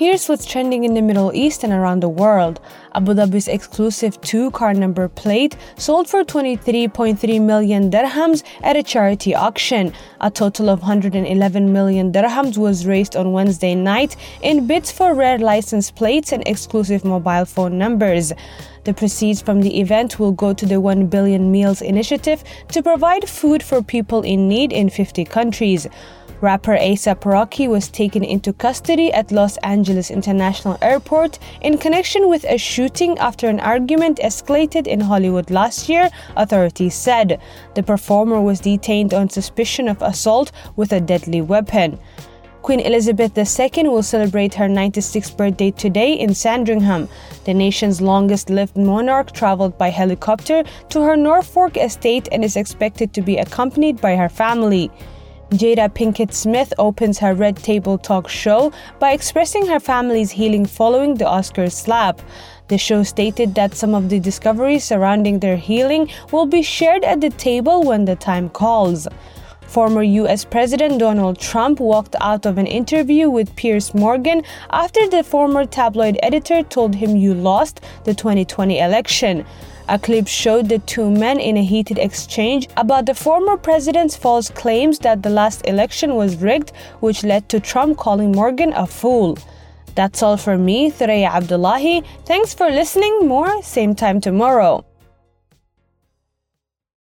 Here's what's trending in the Middle East and around the world. Abu Dhabi's exclusive 2 car number plate sold for 23.3 million dirhams at a charity auction. A total of 111 million dirhams was raised on Wednesday night in bids for rare license plates and exclusive mobile phone numbers. The proceeds from the event will go to the 1 Billion Meals Initiative to provide food for people in need in 50 countries. Rapper ASAP Rocky was taken into custody at Los Angeles International Airport in connection with a shooting after an argument escalated in Hollywood last year, authorities said. The performer was detained on suspicion of assault with a deadly weapon. Queen Elizabeth II will celebrate her 96th birthday today in Sandringham. The nation's longest lived monarch traveled by helicopter to her Norfolk estate and is expected to be accompanied by her family. Jada Pinkett Smith opens her Red Table Talk show by expressing her family's healing following the Oscars slap. The show stated that some of the discoveries surrounding their healing will be shared at the table when the time calls. Former US President Donald Trump walked out of an interview with Piers Morgan after the former tabloid editor told him you lost the 2020 election. A clip showed the two men in a heated exchange about the former president's false claims that the last election was rigged, which led to Trump calling Morgan a fool. That's all for me, Thuraya Abdullahi. Thanks for listening. More same time tomorrow.